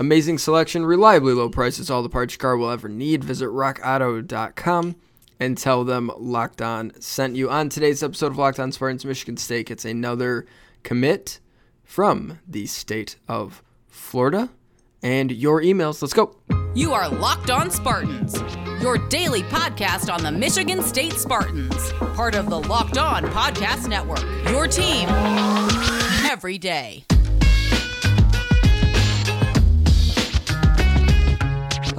Amazing selection, reliably low prices, all the parts your car will ever need. Visit rockauto.com and tell them Locked On sent you. On today's episode of Locked On Spartans Michigan State, it's another commit from the state of Florida. And your emails. Let's go. You are Locked On Spartans, your daily podcast on the Michigan State Spartans, part of the Locked On Podcast Network. Your team every day.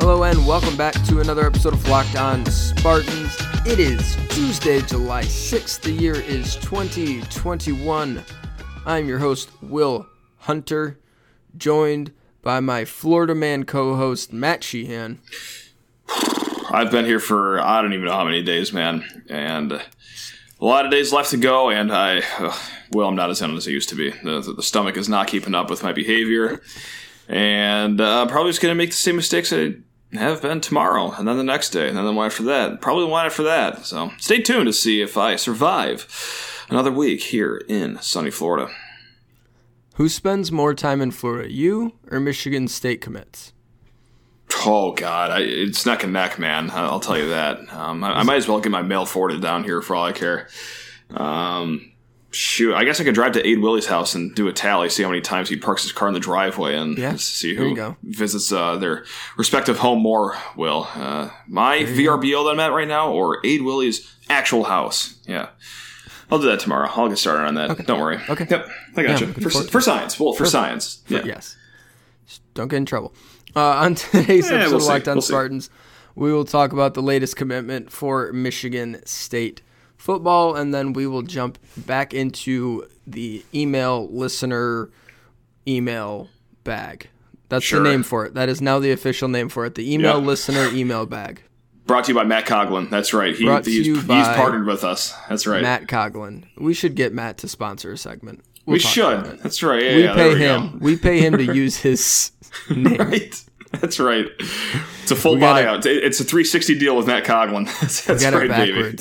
Hello and welcome back to another episode of Locked On Spartans. It is Tuesday, July 6th. The year is 2021. I'm your host, Will Hunter, joined by my Florida man co host, Matt Sheehan. I've been here for I don't even know how many days, man, and a lot of days left to go. And I, well, I'm not as in as I used to be. The, the stomach is not keeping up with my behavior, and I'm uh, probably just going to make the same mistakes I have been tomorrow, and then the next day, and then the one after that, probably the one after that. So stay tuned to see if I survive another week here in sunny Florida. Who spends more time in Florida, you or Michigan State commits? Oh God, I, it's neck and neck, man. I'll tell you that. Um, I, I, might as well get my mail forwarded down here for all I care. Um, shoot, I guess I could drive to Ade Willie's house and do a tally, see how many times he parks his car in the driveway, and yeah, see who visits uh, their respective home more. Will uh, my VRBO that I'm at right now, or Ade Willie's actual house? Yeah. I'll do that tomorrow. I'll get started on that. Okay. Don't worry. Okay. Yep. I got yeah, you. For, for, science. Well, for, for science. For, yeah. Yes. don't get in trouble. Uh, on today's yeah, episode we'll of Locked On we'll Spartans, see. we will talk about the latest commitment for Michigan State football, and then we will jump back into the email listener email bag. That's sure. the name for it. That is now the official name for it. The email yep. listener email bag. Brought to you by Matt Coglin. That's right. He, Brought he's, he's partnered with us. That's right. Matt Coglin. We should get Matt to sponsor a segment. We'll we should. That's right. Yeah, we yeah, pay we him. We pay him to use his name. right. That's right. It's a full buyout. It's a 360 deal with Matt Coglin. That's, that's right, baby.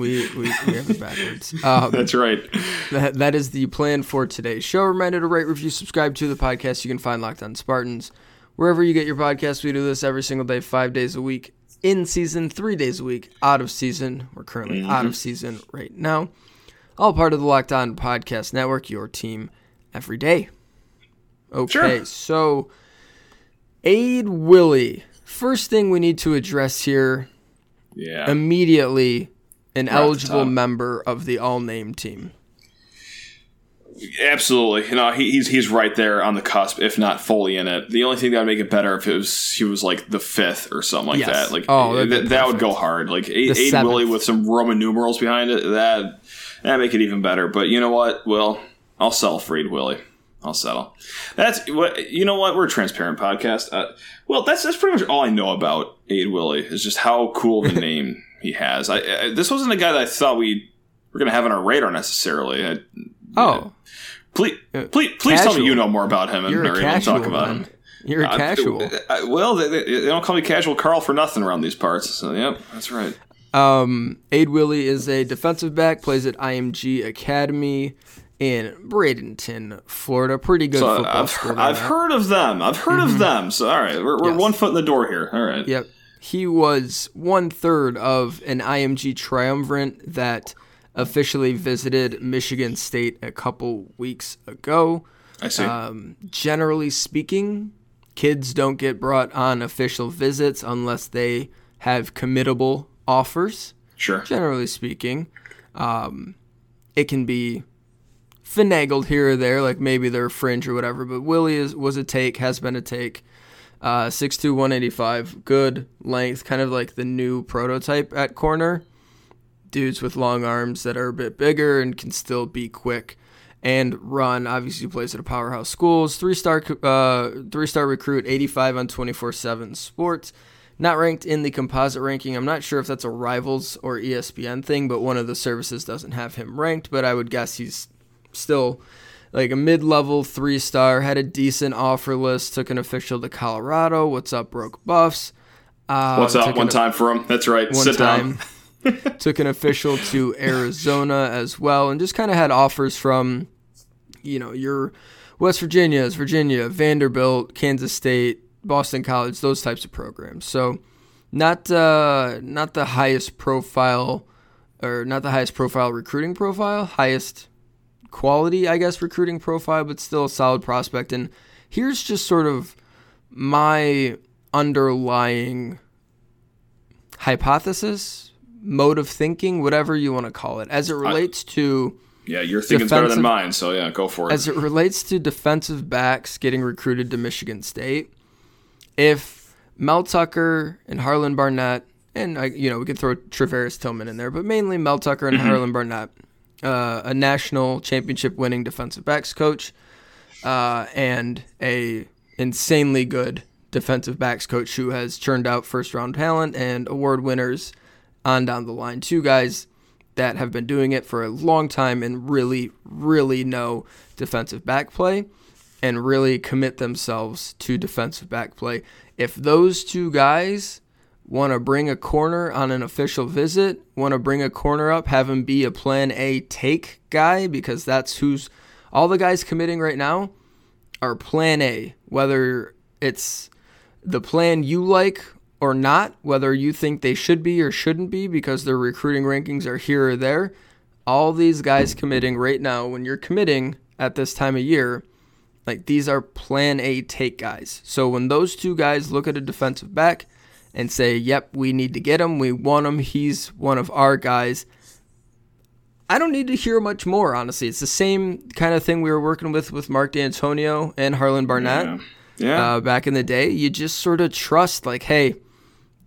We, we, we have it backwards. Um, That's right. That, that is the plan for today's show. Reminder to rate, review, subscribe to the podcast. You can find Locked On Spartans wherever you get your podcast. We do this every single day, five days a week in season, three days a week, out of season. We're currently mm-hmm. out of season right now. All part of the Locked On Podcast Network, your team every day. Okay, sure. so Ade Willie. First thing we need to address here yeah. immediately an right eligible member of the all name team. Absolutely, you know he, he's he's right there on the cusp, if not fully in it. The only thing that would make it better if it was he was like the fifth or something like yes. that. Like oh, th- that would go hard. Like eight, eight Willie with some Roman numerals behind it. That that make it even better. But you know what? Well, I'll sell for Ade Willie. I'll settle. That's what you know. What we're a transparent podcast. Uh, well, that's that's pretty much all I know about Ade Willie is just how cool the name he has. I, I, this wasn't a guy that I thought we were going to have on our radar necessarily. I, oh, please, uh, please, please tell me you know more about him and You're are able to talk about him. You're a uh, casual. Uh, well, they, they, they, don't call me casual Carl for nothing around these parts. So, yep, that's right. Um, Ade Willie is a defensive back, plays at IMG Academy in Bradenton, Florida. Pretty good so football I've, school. I've heard of them. I've heard mm-hmm. of them. So, all right, we're, we're yes. one foot in the door here. All right. Yep he was one third of an IMG triumvirate that officially visited Michigan State a couple weeks ago. I see. Um, generally speaking, kids don't get brought on official visits unless they have committable offers. Sure. Generally speaking, um, it can be finagled here or there, like maybe they're fringe or whatever. But Willie is, was a take, has been a take. Uh, 6'2", 185, good length, kind of like the new prototype at corner. Dudes with long arms that are a bit bigger and can still be quick and run. Obviously, plays at a powerhouse schools. Three star, uh, three star recruit, 85 on 24 7 sports. Not ranked in the composite ranking. I'm not sure if that's a Rivals or ESPN thing, but one of the services doesn't have him ranked. But I would guess he's still like a mid-level three-star, had a decent offer list, took an official to Colorado. What's up, broke buffs? Uh, What's up? One an, time for him. That's right. Sit time, down. took an official to Arizona as well, and just kind of had offers from, you know, your West Virginia is Virginia, Vanderbilt, Kansas State, Boston College, those types of programs. So not uh, not the highest profile or not the highest profile recruiting profile, highest quality, I guess, recruiting profile, but still a solid prospect. And here's just sort of my underlying hypothesis, mode of thinking, whatever you want to call it, as it relates to. Yeah, your thinking's better than mine, so yeah, go for it. As it relates to defensive backs getting recruited to Michigan State, if Mel Tucker and Harlon Barnett, and I, you know, we could throw Travaris Tillman in there, but mainly Mel Tucker and mm-hmm. Harlon Barnett, uh, a national championship winning defensive backs coach, uh, and a insanely good defensive backs coach who has churned out first round talent and award winners on down the line. Two guys that have been doing it for a long time and really, really know defensive back play and really commit themselves to defensive back play. If those two guys want to bring a corner on an official visit, want to bring a corner up, have him be a plan A take guy, because that's who's all the guys committing right now are plan A, whether it's the plan you like or not, whether you think they should be or shouldn't be because their recruiting rankings are here or there. All these guys committing right now, when you're committing at this time of year, like these are plan A take guys. So when those two guys look at a defensive back and say, yep, we need to get him, we want him, he's one of our guys. I don't need to hear much more, honestly. It's the same kind of thing we were working with with Mark Dantonio and Harlon Barnett. Yeah. yeah. Uh, back in the day, you just sort of trust, like, hey,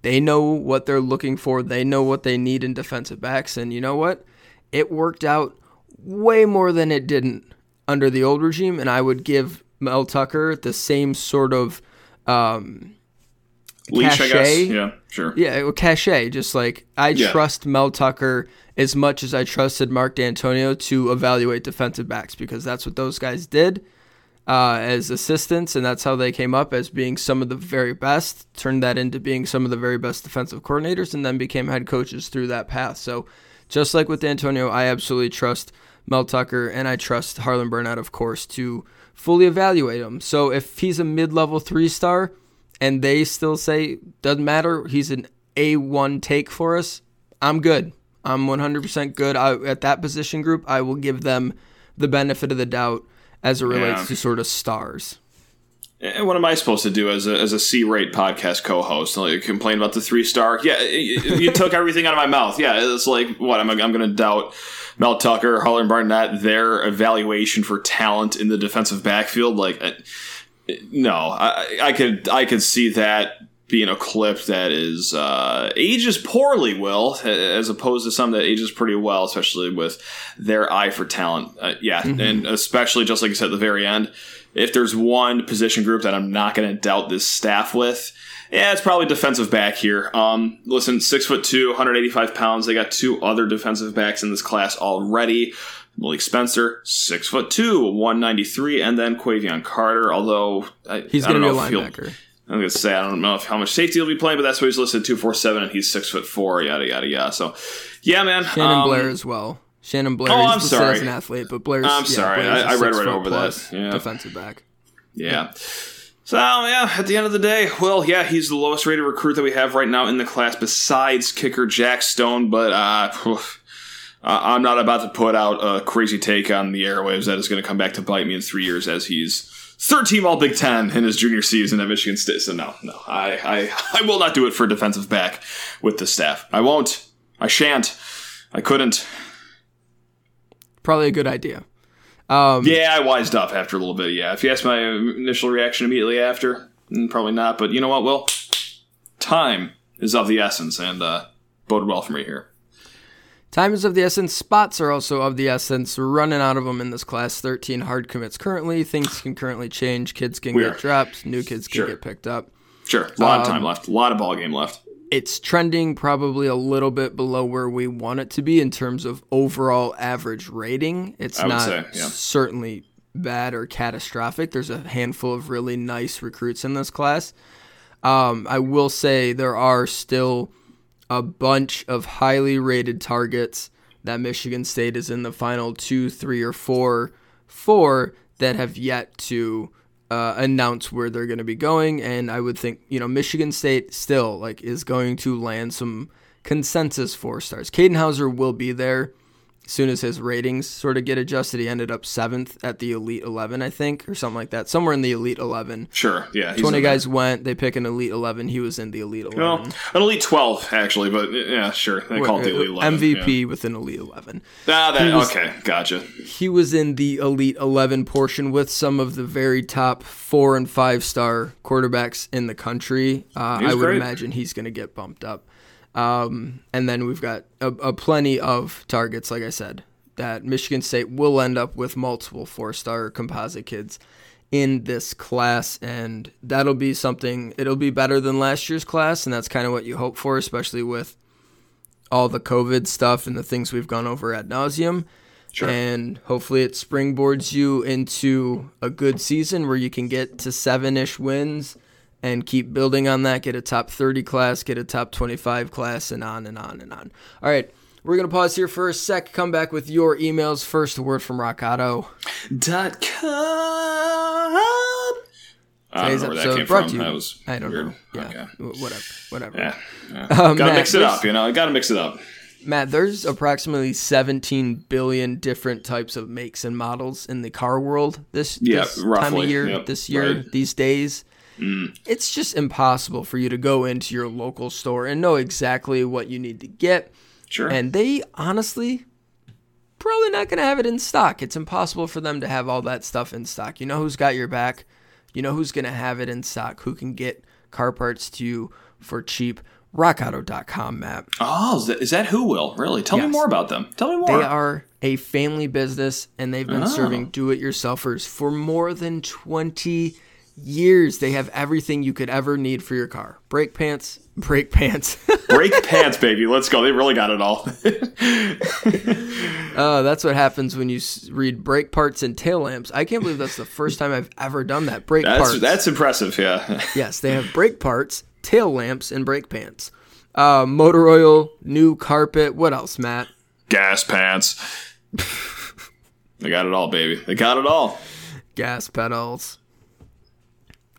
they know what they're looking for. They know what they need in defensive backs. And you know what? It worked out way more than it didn't under the old regime. And I would give Mel Tucker the same sort of um, Leash, cachet. Yeah, sure. Yeah, cachet. Just like I yeah. trust Mel Tucker as much as I trusted Mark Dantonio to evaluate defensive backs because that's what those guys did uh, as assistants, and that's how they came up as being some of the very best. Turned that into being some of the very best defensive coordinators, and then became head coaches through that path. So, just like with Dantonio, I absolutely trust Mel Tucker, and I trust Harlon Barnett, of course, to fully evaluate him. So, if he's a mid-level three-star and they still say doesn't matter, he's an A1 take for us, I'm good. I'm 100% good I, at that position group. I will give them the benefit of the doubt as it relates yeah. to sort of stars. And what am I supposed to do as a, as a C rate podcast co host? Like complain about the three star? Yeah, you, took everything out of my mouth. Yeah, it's like what I'm, I'm going to doubt Mel Tucker, Harlon Barnett, their evaluation for talent in the defensive backfield. Like no, I, I could I could see that being a clip that is uh, ages poorly, Will, as opposed to some that ages pretty well, especially with their eye for talent. Uh, yeah, mm-hmm. and especially just like I said at the very end, if there's one position group that I'm not going to doubt this staff with. Yeah, it's probably defensive back here. Um, listen, six foot two, 185 pounds. They got two other defensive backs in this class already. Malik Spencer, six foot two, one ninety three, and then Quavion Carter. Although I, he's going to be a linebacker. I'm gonna say I don't know if, how much safety he'll be playing, but that's what he's listed two four seven, and he's six foot four. Yada yada yada. So, yeah, man. Shannon um, Blair as well. Shannon Blair. Oh, I'm sorry. As an athlete, but Blair's. I'm yeah, sorry. Blair's I, I read right over that. Yeah. Defensive back. Yeah. yeah. So yeah, at the end of the day, well, yeah, he's the lowest rated recruit that we have right now in the class, besides kicker Jack Stone. But uh, I'm not about to put out a crazy take on the airwaves that is going to come back to bite me in three years as he's third team All Big Ten in his junior season at Michigan State. So no, no, I, I, I will not do it for defensive back with the staff. I won't. I shan't. I couldn't. Probably a good idea. Um, yeah, I wised up after a little bit. Yeah, if you ask my initial reaction immediately after, mm, probably not. But you know what? Well, time is of the essence, and uh, bode well for me here. Time is of the essence. Spots are also of the essence. We're running out of them in this class. 13 hard commits currently. Things can currently change. Kids can we get dropped. New kids can sure. get picked up. Sure. A lot um, of time left. A lot of ball game left. It's trending probably a little bit below where we want it to be in terms of overall average rating. It's not say, yeah. certainly bad or catastrophic. There's a handful of really nice recruits in this class. Um, I will say there are still – a bunch of highly rated targets that Michigan State is in the final two, three, or four for that have yet to uh, announce where they're going to be going, and I would think you know Michigan State still like is going to land some consensus four stars. Katin Houser will be there as soon as his ratings sort of get adjusted, he ended up seventh at the Elite 11, I think, or something like that. Somewhere in the Elite 11. Sure, yeah. 20 guys there. went. They pick an Elite 11. He was in the Elite 11. Well, an Elite 12, actually, but yeah, sure. They call it the Elite 11. MVP yeah. with an Elite 11. Ah, that, was, okay, gotcha. He was in the Elite 11 portion with some of the very top four and five star quarterbacks in the country. Uh, I would great. imagine he's going to get bumped up. Um, and then we've got a, a, plenty of targets, like I said, that Michigan State will end up with multiple four star composite kids in this class. And that'll be something, it'll be better than last year's class. And that's kind of what you hope for, especially with all the COVID stuff and the things we've gone over at nauseum. Sure. And hopefully it springboards you into a good season where you can get to seven ish wins and keep building on that. Get a top 30 class, get a top 25 class, and on and on and on. All right. We're going to pause here for a sec, come back with your emails. First, a word from rockauto.com. Today's episode brought from. to you. That was I don't weird. know. Yeah, okay. whatever, whatever. Yeah, yeah. Um, gotta Matt, mix it up. You know, gotta mix it up. Matt, there's approximately 17 billion different types of makes and models in the car world this, yeah, this time of year, yep, this year, right. these days. Mm. It's just impossible for you to go into your local store and know exactly what you need to get. Sure. And they honestly probably not going to have it in stock. It's impossible for them to have all that stuff in stock. You know who's got your back? You know who's going to have it in stock? Who can get car parts to you for cheap? RockAuto.com, Matt. Oh, is that, is that who will? Really? Tell yes. me more about them. Tell me more. They are a family business and they've been oh. serving do it yourselfers for more than 20 years. They have everything you could ever need for your car brake pants, brake pants. brake pants, baby. Let's go. They really got it all. uh, that's what happens when you read brake parts and tail lamps. I can't believe that's the first time I've ever done that. Brake that's, parts. That's impressive, yeah. yes, they have brake parts, tail lamps, and brake pants. Uh, motor oil, new carpet. What else, Matt? Gas pants. they got it all, baby. They got it all. Gas pedals.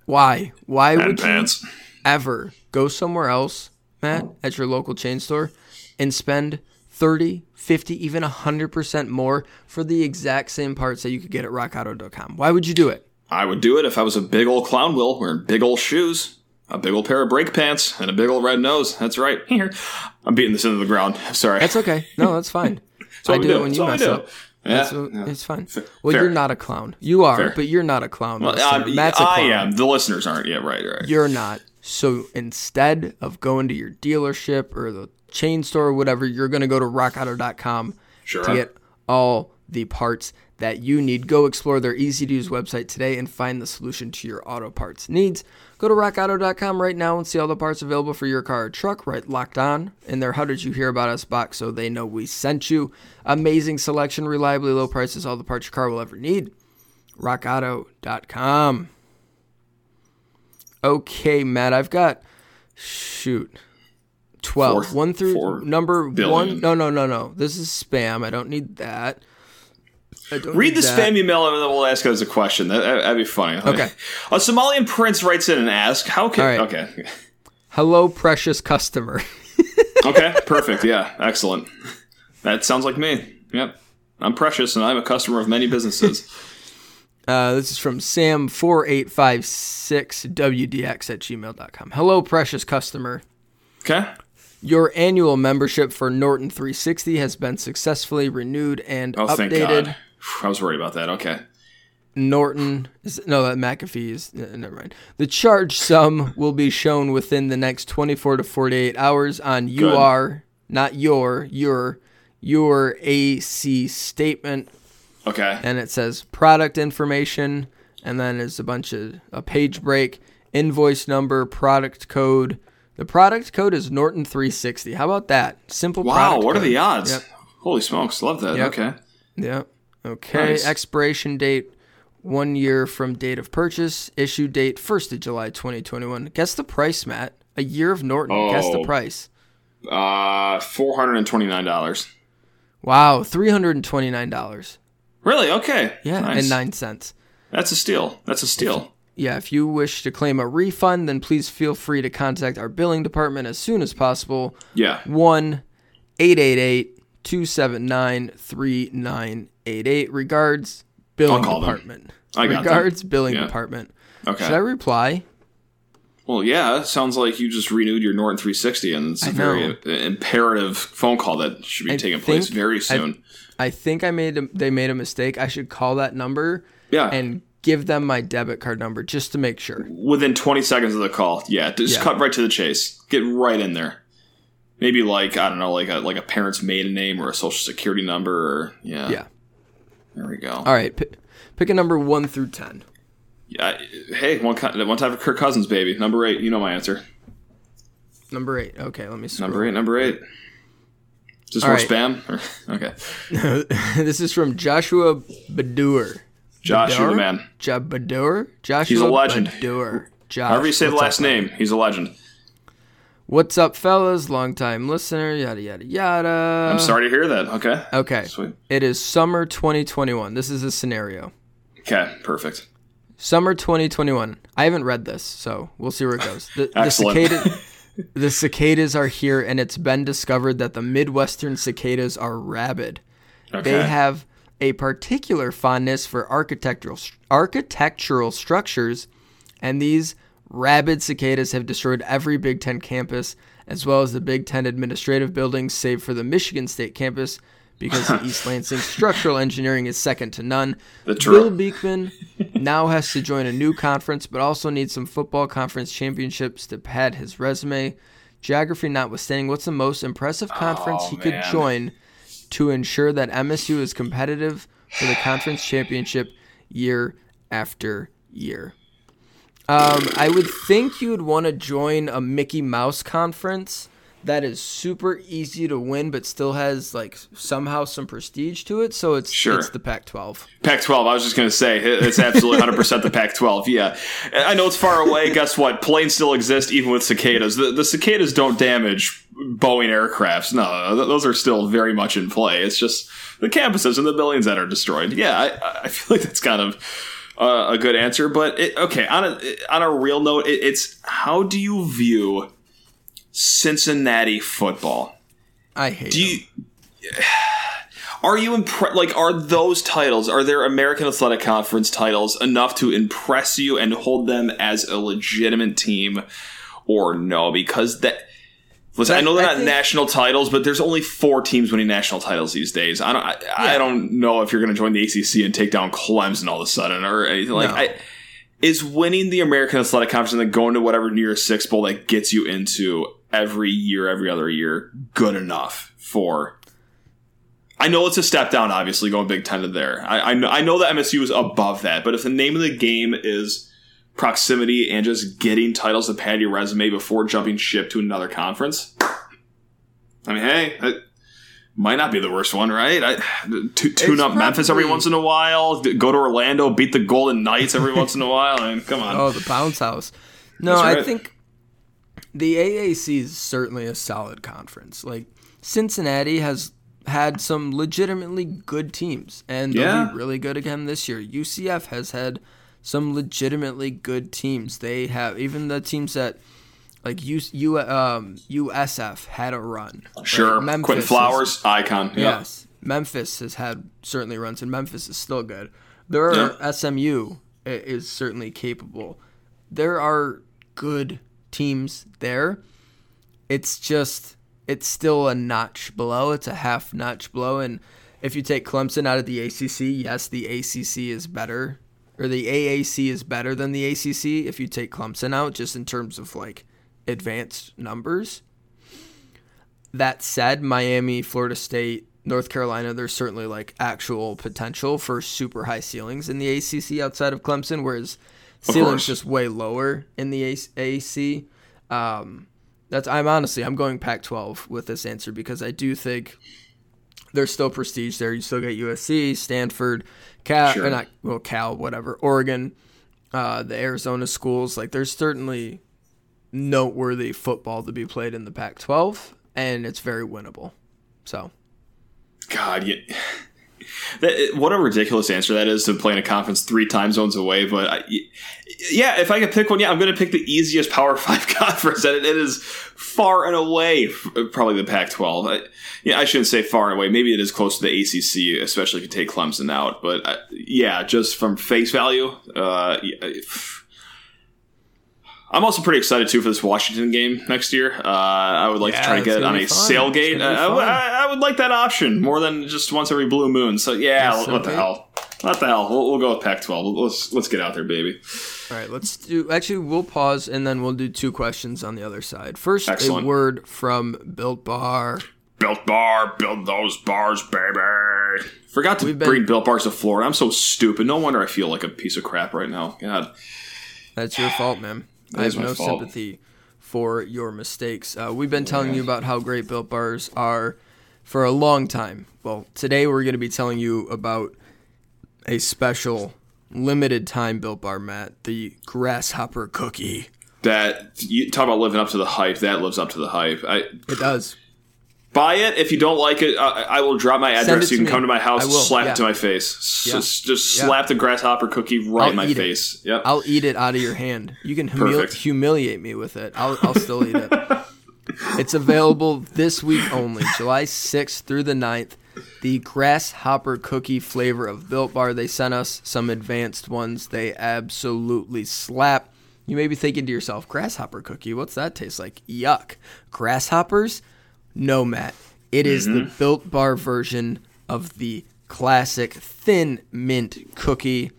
Why? Why would pants. you ever go somewhere else, Matt, at your local chain store and spend 30, 50, even 100% more for the exact same parts that you could get at rockauto.com? Why would you do it? I would do it if I was a big old clown will wearing big old shoes, a big old pair of brake pants, and a big old red nose. That's right. Here. I'm beating this into the ground. Sorry. That's okay. No, that's fine. I do, do it when you mess up. Yeah, yeah. It's fine. Well, Fair. you're not a clown. You are, Fair. but you're not a clown. Well, Matt's a clown. I am. The listeners aren't. Yeah, right, right. You're not. So instead of going to your dealership or the chain store or whatever, you're going to go to rockauto.com sure. to get all the parts that you need. Go explore their easy to use website today and find the solution to your auto parts needs. Go to rockauto.com right now and see all the parts available for your car or truck right locked on in their How Did You Hear About Us box so they know we sent you. Amazing selection, reliably low prices, all the parts your car will ever need. rockauto.com. Okay, Matt, I've got, shoot, 12. Four, one through number billion. one. No, no, no, no. This is spam. I don't need that. Read this that. spam email and then we'll ask us a question. That, would be funny. Okay. A Somalian prince writes in and asks, "How can?" Right. Okay. Hello, precious customer. okay, perfect. Yeah, excellent. That sounds like me. Yep. I'm precious and I'm a customer of many businesses. uh, this is from Sam4856WDX at gmail.com. Hello, precious customer. Okay. Your annual membership for Norton 360 has been successfully renewed and oh, updated. I was worried about that. Okay. Norton is no that McAfee is never mind. The charge sum will be shown within the next 24 to 48 hours on Good. UR, not your your your AC statement. Okay. And it says product information, and then there's a bunch of a page break, invoice number, product code. The product code is Norton 360. How about that? Simple. Wow. What code. are the odds? Yep. Holy smokes! Love that. Yep. Okay. Yep. Okay. Nice. Expiration date one year from date of purchase. Issue date first of July 2021. Guess the price, Matt. A year of Norton. Oh, Guess the oh. price. Uh, four hundred and twenty nine dollars. Wow, three hundred and twenty nine dollars. Really? Okay. Yeah, nice. and nine cents. That's a steal. That's a steal. Yeah, if you wish to claim a refund, then please feel free to contact our billing department as soon as possible. Yeah. 1 888 279 3988. Regards, billing department. I got Regards, them. billing yeah. department. Okay. Should I reply? Well, yeah. Sounds like you just renewed your Norton 360, and it's a very uh, imperative phone call that should be I taking place very soon. I, I think I made a, they made a mistake. I should call that number. Yeah. And give them my debit card number just to make sure. Within 20 seconds of the call. Yeah, just yeah. cut right to the chase. Get right in there. Maybe like I don't know, like a like a parent's maiden name or a social security number or yeah. Yeah. There we go. All right, pick, pick a number 1 through 10. Yeah, hey, one one time for Kirk Cousins, baby. Number 8, you know my answer. Number 8. Okay, let me scroll. Number 8, number 8. Is this All more right. spam? okay. this is from Joshua Badur. Josh, you're the man. Jabadur? Joshua He's a legend. Badur. Josh, However you say the last name, he's a legend. What's up, fellas? Long time listener, yada, yada, yada. I'm sorry to hear that. Okay. Okay. Sweet. It is summer 2021. This is a scenario. Okay, perfect. Summer 2021. I haven't read this, so we'll see where it goes. The, the, cicada, the cicadas are here, and it's been discovered that the Midwestern cicadas are rabid. Okay. They have a particular fondness for architectural architectural structures, and these rabid cicadas have destroyed every Big Ten campus, as well as the Big Ten administrative buildings, save for the Michigan State campus, because East Lansing structural engineering is second to none. Bill Beekman now has to join a new conference, but also needs some football conference championships to pad his resume. Geography notwithstanding, what's the most impressive conference oh, he could join to ensure that MSU is competitive for the conference championship year after year. Um, I would think you would want to join a Mickey Mouse conference that is super easy to win, but still has like somehow some prestige to it. So it's sure. it's the Pac-12. Pac-12. I was just gonna say it's absolutely 100 percent the Pac-12. Yeah, I know it's far away. Guess what? Planes still exist even with cicadas. The, the cicadas don't damage Boeing aircrafts. No, those are still very much in play. It's just the campuses and the buildings that are destroyed. Yeah, I, I feel like that's kind of. Uh, a good answer, but it, okay. On a on a real note, it, it's how do you view Cincinnati football. I hate. Do you? Are you impressed? Like, are those titles? Are there American Athletic Conference titles enough to impress you and hold them as a legitimate team, or no? Because that. Listen, I know they're I not think, national titles, but there's only four teams winning national titles these days. I don't. I, yeah. I don't know if you're going to join the ACC and take down Clemson all of a sudden or anything like. No. I, is winning the American Athletic Conference and then going to whatever New Year's Six bowl that gets you into every year, every other year, good enough for. I know it's a step down, obviously, going Big Ten to there. I, I, know, I know that MSU is above that, but if the name of the game is proximity and just getting titles to pad your resume before jumping ship to another conference, I mean, hey, it might not be the worst one, right? I, t- tune up probably, Memphis every once in a while, go to Orlando, beat the Golden Knights every once in a while. I mean, come on. Oh, the bounce house. No, right. I think the AAC is certainly a solid conference. Like Cincinnati has had some legitimately good teams, and they'll yeah. be really good again this year. UCF has had some legitimately good teams. They have even the teams that like U, U um, USF had a run. Sure, right? Quinton Flowers, has, icon. Yeah. Yes, Memphis has had certainly runs, and Memphis is still good. There are yeah. SMU is certainly capable. There are good teams there. It's just it's still a notch below. It's a half notch below. And if you take Clemson out of the ACC, yes, the ACC is better, or the AAC is better than the ACC. If you take Clemson out, just in terms of like advanced numbers. That said, Miami, Florida State, North Carolina, there's certainly like actual potential for super high ceilings in the ACC outside of Clemson, whereas ceiling's just way lower in the AAC. Um, that's I'm honestly I'm going Pac-12 with this answer because I do think there's still prestige there. You still get USC, Stanford, Cal, sure. not well Cal, whatever, Oregon, uh, the Arizona schools. Like there's certainly noteworthy football to be played in the Pac-12, and it's very winnable. So, God, you that, what a ridiculous answer that is to play in a conference three time zones away. But I, yeah, if I could pick one, yeah, I'm going to pick the easiest Power Five conference, and it is far and away probably the Pac-12. yeah, I shouldn't say far and away. Maybe it is close to the ACC, especially if you take Clemson out. But uh, yeah, just from face value, uh, I'm also pretty excited too for this Washington game next year. Uh, I would like yeah, to try to get it on a fun. sailgate. Uh, I, I, would like that option more than just once every blue moon. So yeah, what, what the hell? What the hell? We'll, we'll go with Pac-12. Let's let's get out there, baby. All right, let's do. Actually, we'll pause and then we'll do two questions on the other side. First, Excellent. a word from Built Bar. Built Bar, build those bars, baby. Forgot to bring Built Bars to Florida. I'm so stupid. No wonder I feel like a piece of crap right now. God, that's your fault, man. I have no fault. sympathy for your mistakes. Uh, we've been telling you about how great Built Bars are for a long time. Well, today we're going to be telling you about a special limited time Built Bar, Matt, the Grasshopper Cookie. That you talk about living up to the hype. That lives up to the hype. I, it does. Buy it. If you don't like it, I, I will drop my address. You can me. come to my house, slap yeah. it to my face. Yeah. Just, just yeah. slap the grasshopper cookie right I'll in my face. It. Yep. I'll eat it out of your hand. You can humili- humiliate me with it. I'll, I'll still eat it. it's available this week only, July 6th through the 9th. The grasshopper cookie flavor of Built Bar. They sent us some advanced ones. They absolutely slap. You may be thinking to yourself, grasshopper cookie, what's that taste like? Yuck. Grasshoppers? No, Matt. It is mm-hmm. the Built Bar version of the classic thin mint cookie.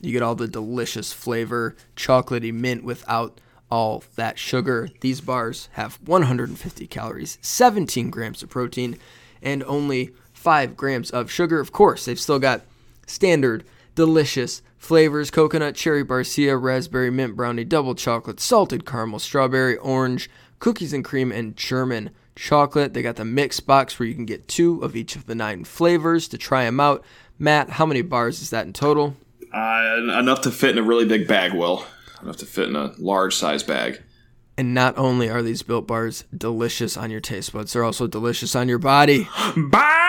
You get all the delicious flavor, chocolatey mint without all that sugar. These bars have 150 calories, 17 grams of protein, and only 5 grams of sugar. Of course, they've still got standard, delicious flavors coconut, cherry barcia, raspberry, mint brownie, double chocolate, salted caramel, strawberry, orange, cookies and cream, and German chocolate. They got the mix box where you can get two of each of the nine flavors to try them out. Matt, how many bars is that in total? Uh, enough to fit in a really big bag, Will. Enough to fit in a large size bag. And not only are these built bars delicious on your taste buds, they're also delicious on your body. Body,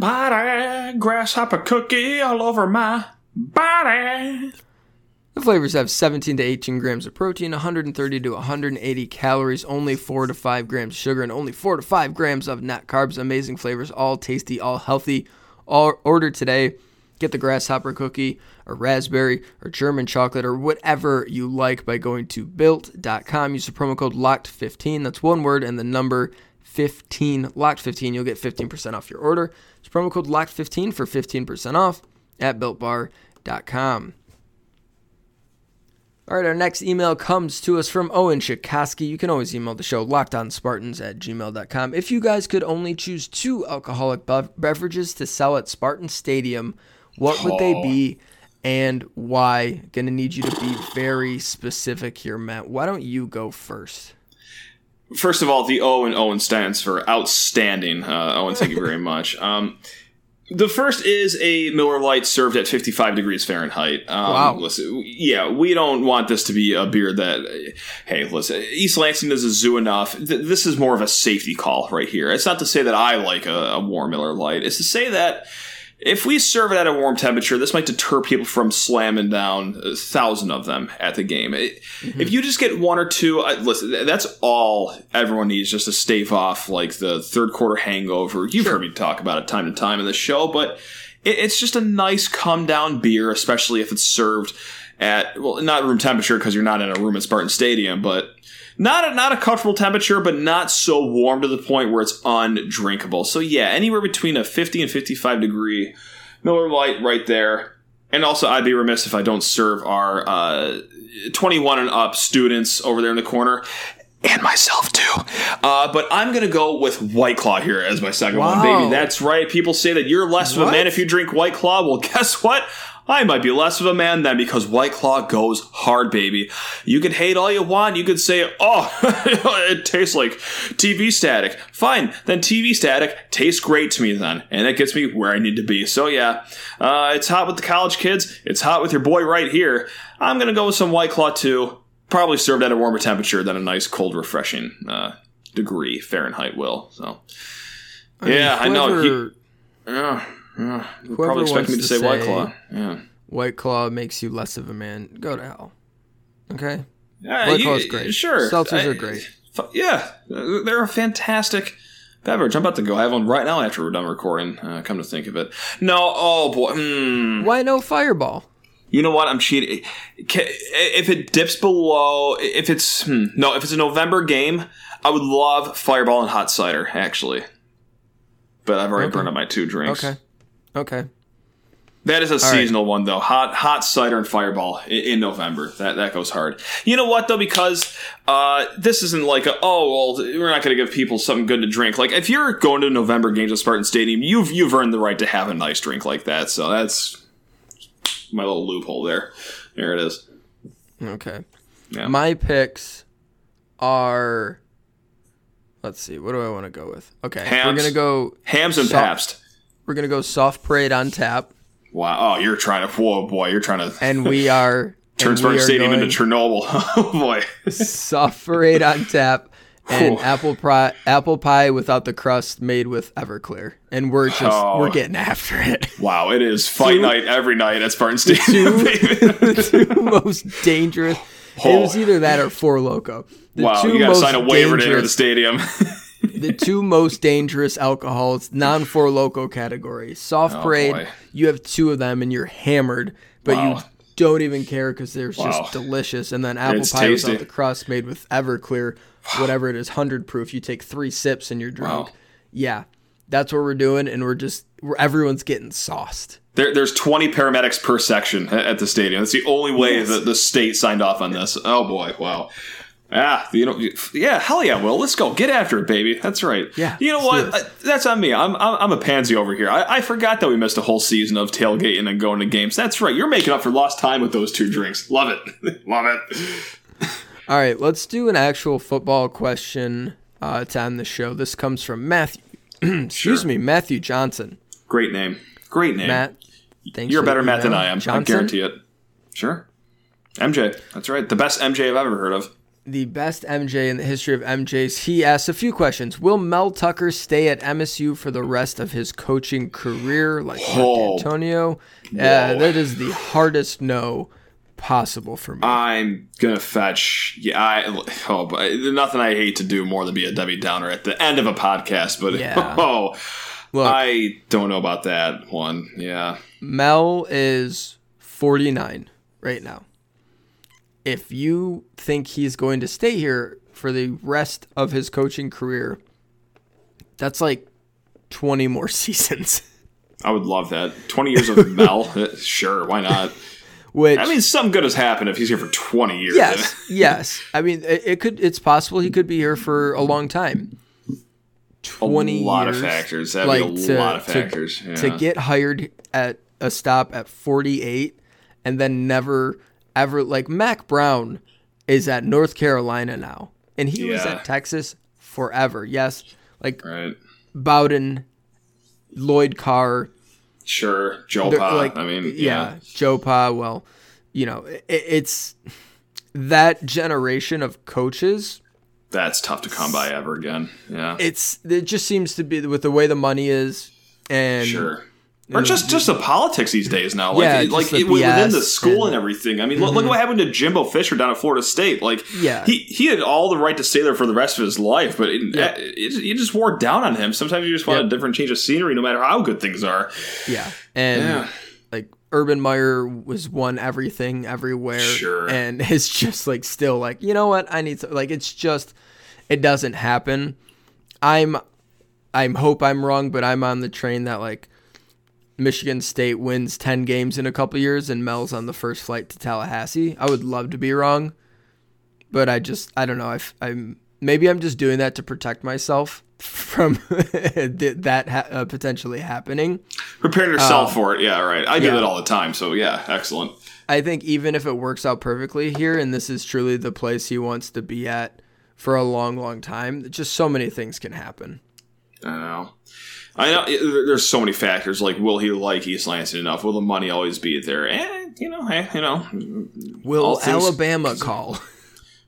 body, grasshopper cookie all over my body. The flavors have 17 to 18 grams of protein, 130 to 180 calories, only 4 to 5 grams of sugar, and only 4 to 5 grams of net carbs. Amazing flavors, all tasty, all healthy. All order today. Get the grasshopper cookie, or raspberry, or German chocolate, or whatever you like by going to built.com. Use the promo code LOCKED15. That's one word and the number 15, LOCKED15. You'll get 15% off your order. It's promo code LOCKED15 for 15% off at builtbar.com. All right, our next email comes to us from Owen Chikoski. You can always email the show, lockedonspartans at gmail.com. If you guys could only choose two alcoholic beverages to sell at Spartan Stadium, what would they be and why? Gonna need you to be very specific here, Matt. Why don't you go first? First of all, the O and Owen stands for outstanding. Uh, Owen, thank you very much. Um, the first is a Miller Lite served at 55 degrees Fahrenheit. Um, wow. Listen, yeah, we don't want this to be a beer that, hey, listen, East Lansing is a zoo enough. Th- this is more of a safety call right here. It's not to say that I like a, a warm Miller Lite. It's to say that if we serve it at a warm temperature, this might deter people from slamming down a thousand of them at the game. mm-hmm. If you just get one or two, listen, that's all everyone needs just to stave off like the third quarter hangover. You've sure. heard me talk about it time to time in the show, but it's just a nice come down beer, especially if it's served at well, not room temperature because you're not in a room at Spartan Stadium, but not a, not a comfortable temperature, but not so warm to the point where it's undrinkable. So yeah, anywhere between a 50 and 55 degree Miller Lite right there. And also, I'd be remiss if I don't serve our uh, 21 and up students over there in the corner and myself too. Uh, but I'm gonna go with White Claw here as my second wow. one, baby. That's right. People say that you're less what? of a man if you drink White Claw. Well, guess what? I might be less of a man then because White Claw goes hard, baby. You can hate all you want. You could say, oh, it tastes like TV static. Fine, then TV static tastes great to me then, and it gets me where I need to be. So yeah, uh, it's hot with the college kids. It's hot with your boy right here. I'm gonna go with some White Claw too. Probably served at a warmer temperature than a nice, cold, refreshing uh, degree Fahrenheit will. So, yeah, I, mean, I know. He, yeah. Uh, probably expect me to, to say, say White Claw. Yeah. White Claw makes you less of a man. Go to hell. Okay. Uh, White Claw's great. Sure. Seltzers I, are great. Yeah, they're a fantastic beverage. I'm about to go I have one right now after we're done recording. Uh, come to think of it, no. Oh boy. Mm. Why no Fireball? You know what? I'm cheating. If it dips below, if it's hmm, no, if it's a November game, I would love Fireball and hot cider actually. But I've already okay. burned up my two drinks. Okay. Okay. That is a All seasonal right. one though. Hot hot cider and fireball in, in, November. That that goes hard. You know what though? Because uh, this isn't like a, oh well, we're not going to give people something good to drink. Like if you're going to November games at Spartan Stadium, you've you've earned the right to have a nice drink like that. So that's my little loophole there. There it is. Okay. Yeah. My picks are. Let's see. What do I want to go with? Okay, hams, we're gonna go hams and soft, Pabst. We're gonna go soft parade on tap. Wow. Oh, you're trying to. Whoa, boy, you're trying to. And we are. Turnsburg Stadium into Chernobyl. oh, boy. soft parade on tap. And apple pie, apple pie without the crust, made with Everclear, and we're just oh. we're getting after it. Wow, it is fight two, night every night at Spartan Stadium. The two, most dangerous. Oh. It was oh. either that or Four Loco. The wow, you got to sign a waiver to enter the stadium the two most dangerous alcohols, non Four Loco category. Soft oh, Parade, boy. you have two of them and you're hammered, but wow. you don't even care because they're wow. just delicious. And then apple it's pie tasty. without the crust, made with Everclear, whatever it is, hundred proof. You take three sips and you're drunk. Yeah, that's what we're doing, and we're just we're, everyone's getting sauced. There, there's 20 paramedics per section at the stadium. That's the only way yes. that the state signed off on this. Oh boy, wow. Ah, you know, yeah, hell yeah, Will. Let's go. Get after it, baby. That's right. Yeah. You know what? I, that's on me. I'm, I'm, I'm a pansy over here. I, I forgot that we missed a whole season of tailgating and going to games. That's right. You're making up for lost time with those two drinks. Love it. Love it. All right, let's do an actual football question uh, to end the show. This comes from Matthew. excuse sure. me, Matthew Johnson. Great name. Great name. Matt, thanks. You're a better Matt than I am. Johnson? I guarantee it. Sure. MJ. That's right. The best MJ I've ever heard of the best MJ in the history of MJs. He asks a few questions. Will Mel Tucker stay at MSU for the rest of his coaching career, like oh, Antonio? Uh, that is the hardest no possible for me. I'm gonna fetch. Yeah, I. Oh, but nothing I hate to do more than be a Debbie Downer at the end of a podcast. But yeah. oh, Look, I don't know about that one. Yeah, Mel is 49 right now if you think he's going to stay here for the rest of his coaching career, that's like 20 more seasons. I would love that. 20 years of Mel, sure, why not? Which I mean, something good has happened if he's here for 20 years. Yes, yes. I mean, it, it, could. It's possible he could be here for a long time. 20 a lot years, of factors. That'd like be a to, lot of factors. To, yeah. to get hired at a stop at 48 and then never ever like Mack Brown is at North Carolina now, and he yeah. was at Texas forever. Yes, like right. Bowden, Lloyd Carr. Sure, Joe Pa. Like, I mean, yeah, yeah, Joe Pa. Well, you know, it, it's that generation of coaches. That's tough to come by ever again. Yeah, it's it just seems to be with the way the money is, and sure or just just the politics these days now, like yeah, like it, within the school and, and everything. I mean, mm-hmm. look, what happened to Jimbo Fisher down at Florida State. Like, yeah, he he had all the right to stay there for the rest of his life, but it, yeah. it, it just wore down on him. Sometimes you just want a different change of scenery, no matter how good things are. Yeah, and yeah. like Urban Meyer was won everything everywhere, sure, and it's just like still like you know what I need to like. It's just it doesn't happen. I'm I'm hope I'm wrong, but I'm on the train that like Michigan State wins 10 games in a couple years and Mel's on the first flight to Tallahassee. I would love to be wrong, but I just I don't know. I am maybe I'm just doing that to protect myself from that ha- uh, potentially happening. Prepare yourself um, for it. Yeah, right. I do yeah. that all the time. So yeah, excellent. I think even if it works out perfectly here and this is truly the place he wants to be at for a long long time, just so many things can happen. I know. I know there's so many factors. Like, will he like East Lansing enough? Will the money always be there? And you know, hey, you know, will things, Alabama call?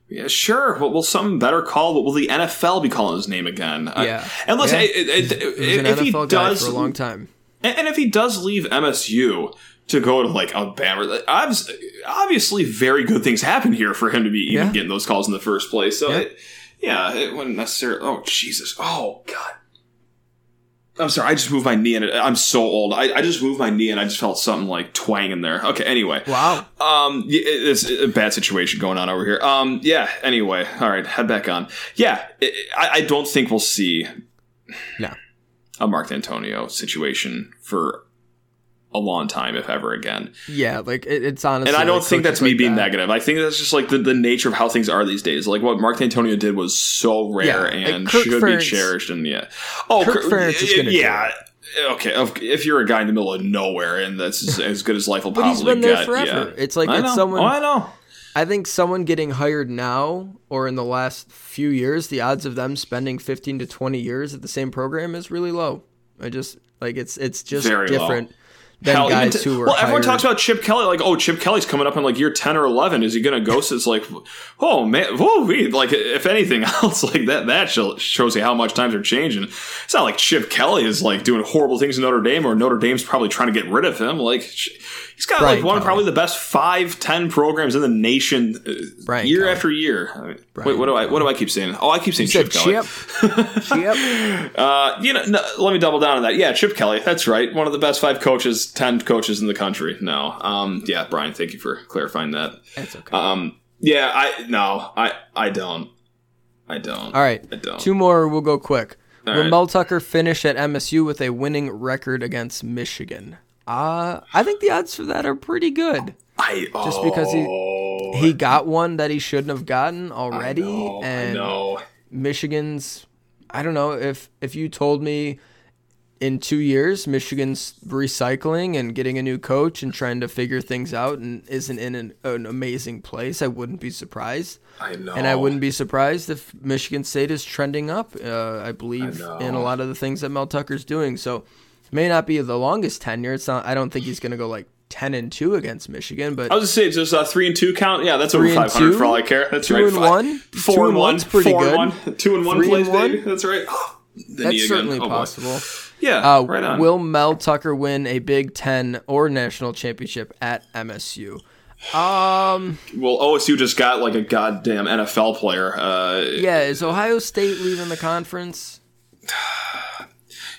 Yeah, sure. Will, will some better call? But will the NFL be calling his name again? Yeah. Uh, and listen, yeah. It, it, it, if NFL he does for a long time. And, and if he does leave MSU to go to like Alabama, obviously very good things happen here for him to be even yeah. getting those calls in the first place. So, yeah, it, yeah, it wouldn't necessarily. Oh Jesus! Oh God! I'm sorry, I just moved my knee and I'm so old. I, I just moved my knee and I just felt something like twang in there. Okay, anyway. Wow. Um, it's a bad situation going on over here. Um, yeah, anyway. All right, head back on. Yeah, it, I, I don't think we'll see no. a Mark Dantonio situation for a long time, if ever again. Yeah, like it, it's honestly. And I don't like think that's me like being that. negative. I think that's just like the, the nature of how things are these days. Like what Mark Dantonio did was so rare yeah, and should Ferentz, be cherished. And yeah, oh, Kirk Ferentz is to yeah. Okay, if you're a guy in the middle of nowhere and that's as good as life will but probably he's been there get, forever. Yeah. It's like I it's know. someone. Oh, I know. I think someone getting hired now or in the last few years, the odds of them spending 15 to 20 years at the same program is really low. I just like it's it's just Very different. Low than Hell, guys t- who were. Well, everyone talks about Chip Kelly, like, oh, Chip Kelly's coming up in like year ten or eleven. Is he going to ghost? It's like, oh man, oh, whoa, like if anything else, like that that shows you how much times are changing. It's not like Chip Kelly is like doing horrible things in Notre Dame, or Notre Dame's probably trying to get rid of him. Like He's got Brian like one of probably the best five, ten programs in the nation, uh, Brian year Kelly. after year. I mean, wait, what do I what do I keep saying? Oh, I keep saying Chip Kelly. Chip. Chip. Uh, you know, no, let me double down on that. Yeah, Chip Kelly. That's right. One of the best five coaches, ten coaches in the country. No, um, yeah, Brian. Thank you for clarifying that. That's okay. Um, yeah, I no, I I don't. I don't. All right, I don't. Two more. We'll go quick. All Will right. Mel Tucker finish at MSU with a winning record against Michigan? Uh, I think the odds for that are pretty good. I just because he he oh. got one that he shouldn't have gotten already, know, and I know. Michigan's. I don't know if if you told me in two years Michigan's recycling and getting a new coach and trying to figure things out and isn't in an, an amazing place, I wouldn't be surprised. I know, and I wouldn't be surprised if Michigan State is trending up. Uh, I believe I in a lot of the things that Mel Tucker's doing. So may not be the longest tenure. It's not. I don't think he's going to go like ten and two against Michigan. But I was just say just a three and two count. Yeah, that's over five hundred for all I care. That's two right. And one, four two and one, pretty four good. And one, two and one plays, baby. That's right. that's certainly oh, possible. Yeah, uh, right on. Will Mel Tucker win a Big Ten or national championship at MSU? Um. Well, OSU just got like a goddamn NFL player. Uh, yeah, is Ohio State leaving the conference?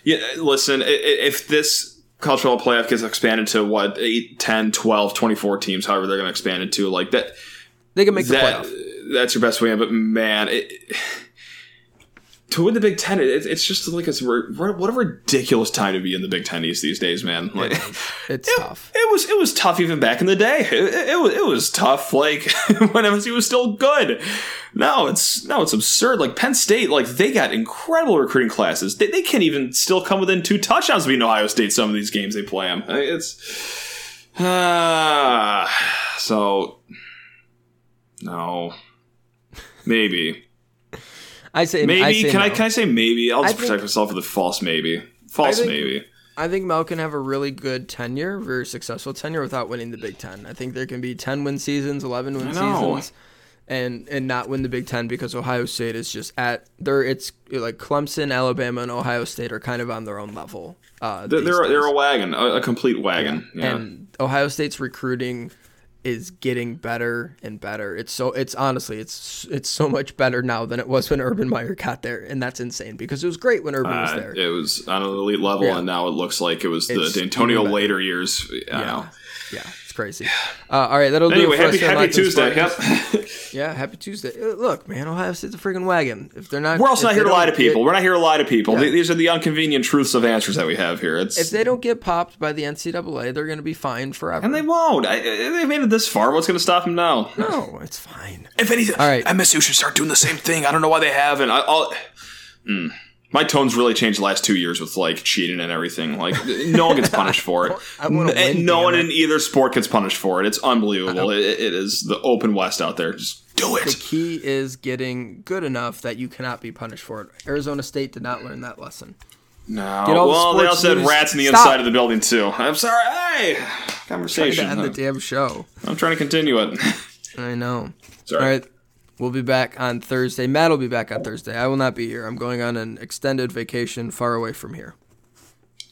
Yeah, listen, if this cultural playoff gets expanded to what 8 10 12 24 teams however they're going to expand it to like that they can make that, the playoff. that's your best way but man it, to win the Big Ten, it, it's just like it's what a ridiculous time to be in the Big Ten East these days, man. Like, it's it, tough. It was it was tough even back in the day. It, it, was it was tough like when MSU was still good. Now it's now it's absurd. Like Penn State, like they got incredible recruiting classes. They, they can't even still come within two touchdowns of beating Ohio State. Some of these games they play them. It's uh, so no, maybe. I say maybe. I say can no. I can I say maybe? I'll just I protect think, myself with a false maybe. False think, maybe. I think Mel can have a really good tenure, very successful tenure without winning the Big Ten. I think there can be ten win seasons, eleven win seasons, and and not win the Big Ten because Ohio State is just at there. It's like Clemson, Alabama, and Ohio State are kind of on their own level. Uh, they're they're, they're, a wagon, a, a complete wagon. Yeah. Yeah. And Ohio State's recruiting is getting better and better. It's so it's honestly it's it's so much better now than it was when Urban Meyer got there, and that's insane because it was great when Urban uh, was there. It was on an elite level, yeah. and now it looks like it was it's the Dantonio later years. yeah, yeah crazy. Uh, all right, that'll anyway, do it. Happy, happy Tuesday. Yep. yeah, happy Tuesday. Uh, look, man, Ohio State's a freaking wagon. If they're not, we're also not here to lie to people. Get, we're not here to lie to people. Yeah. These are the inconvenient truths of answers that we have here. It's if they don't get popped by the NCAA, they're going to be fined forever, and they won't. I, they made it this far. What's going to stop them now? No, it's fine. If anything, all right, MSU should start doing the same thing. I don't know why they haven't. I, will mm my tone's really changed the last two years with like cheating and everything. Like no one gets punished for it. win, no one it. in either sport gets punished for it. It's unbelievable. It, it is the open west out there. Just do it. The key is getting good enough that you cannot be punished for it. Arizona State did not learn that lesson. No. well, the they also had rats in the Stop. inside of the building too. I'm sorry. Hey, conversation. I'm trying to end the damn show. I'm trying to continue it. I know. Sorry. All right. We'll be back on Thursday. Matt will be back on Thursday. I will not be here. I'm going on an extended vacation far away from here.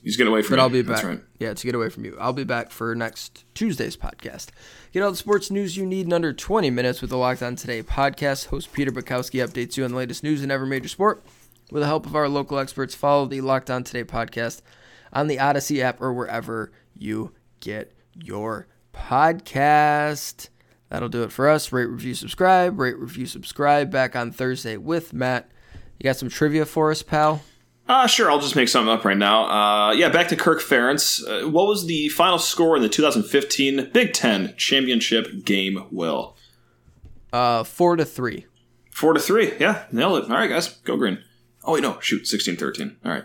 He's getting away from but me. I'll be back. Right. Yeah, to get away from you. I'll be back for next Tuesday's podcast. Get all the sports news you need in under 20 minutes with the Locked On Today podcast. Host Peter Bukowski updates you on the latest news in every major sport. With the help of our local experts, follow the Locked On Today podcast on the Odyssey app or wherever you get your podcast. That'll do it for us. Rate, review, subscribe. Rate, review, subscribe. Back on Thursday with Matt. You got some trivia for us, pal? Uh, sure, I'll just make something up right now. Uh, yeah, back to Kirk Ferentz. Uh, what was the final score in the 2015 Big Ten Championship game, Will? Uh, four to three. Four to three. Yeah, nailed it. All right, guys, go green. Oh, wait, no, shoot, 16 13. All right.